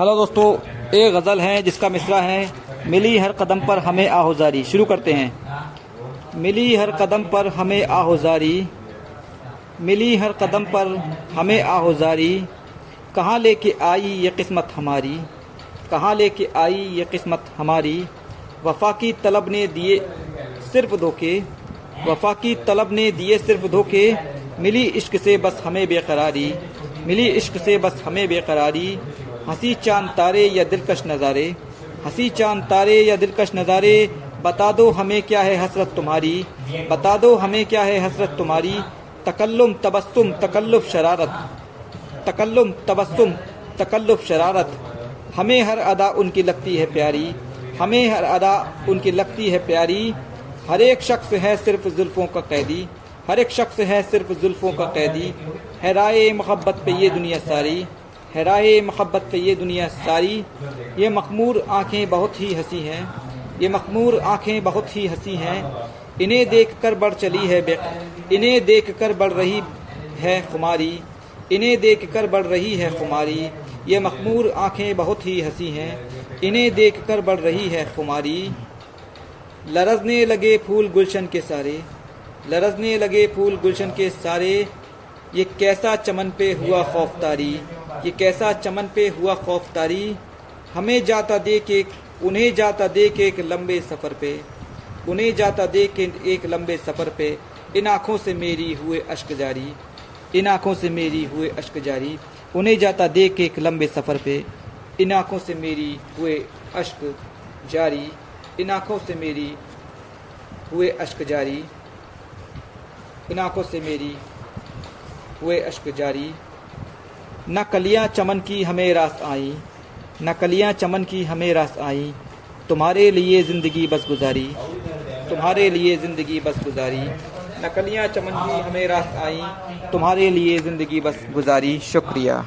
Hello दोस्तों, एक गज़ल है जिसका मिसरा है। मिली हर कदम पर हमें आहोजारी। शुरू करते हैं। मिली हर कदम पर हमें आहोजारी। मिली हर कदम पर हमें आहोजारी। कहाँ लेके आई ये किस्मत हमारी? कहाँ लेके आई ये किस्मत हमारी? वफा की तलब ने दिए सिर्फ़ धोखे। वफा की तलब ने दिए सिर्फ़ धोखे। मिली इश्क से बस हमें बेकरारी। मिली इश्क से बस हमें बेकरारी। हँसी चाँद तारे या दिलकश नज़ारे? हँसी चाँद तारे या दिलकश नज़ारे? बता दो हमें क्या है हसरत तुम्हारी। बता दो हमें क्या है हसरत तुम्हारी। तकल्लुम, तबस्सुम, तकल्लुफ, शरारत। तकल्लुम, तबस्सुम, तकल्लुफ, शरारत। हमें हर अदा उनकी लगती है प्यारी। हमें हर अदा उनकी लगती है प्यारी। हर एक शख्स है सिर्फ़ जुल्फ़ों का कैदी। हर एक शख्स है सिर्फ़ जुल्फ़ों का कैदी। है राय मोहब्बत पे ये दुनिया सारी। है राय मोहब्बत पे ये दुनिया सारी। ये मखमूर आँखें बहुत ही हँसी हैं। ये मखमूर आँखें बहुत ही हँसी हैं। इन्हें देख कर बढ़ चली है इन्हें देख कर बढ़ रही है खुमारी। इन्हें देख कर बढ़ रही है खुमारी। ये मखमूर आँखें बहुत ही हँसी हैं। इन्हें देख कर बढ़ रही है खुमारी। लरजने लगे फूल गुलशन के सारे। लरजने लगे फूल गुलशन के सारे। ये कैसा चमन पे हुआ खौफतारी ये कैसा चमन पे हुआ खौफतारी हमें जाता देख एक, उन्हें जाता देख एक लंबे सफ़र पे। उन्हें जाता देख एक लंबे सफ़र पे। इन आँखों से मेरी हुए अश्क जारी। इन आँखों से मेरी हुए अश्क जारी। उन्हें जाता देख एक लंबे सफ़र पे। इन आँखों से मेरी हुए अश्क जारी। इन आँखों से मेरी हुए अश्क जारी। इन आँखों से मेरी हुए अश्क जारी। न कलियाँ चमन की हमें रास आई, न कलियाँ चमन की हमें रास आई। तुम्हारे लिए ज़िंदगी बस गुजारी तुम्हारे लिए ज़िंदगी बस गुजारी न कलियाँ चमन की हमें रास आई, तुम्हारे लिए ज़िंदगी बस गुजारी शुक्रिया।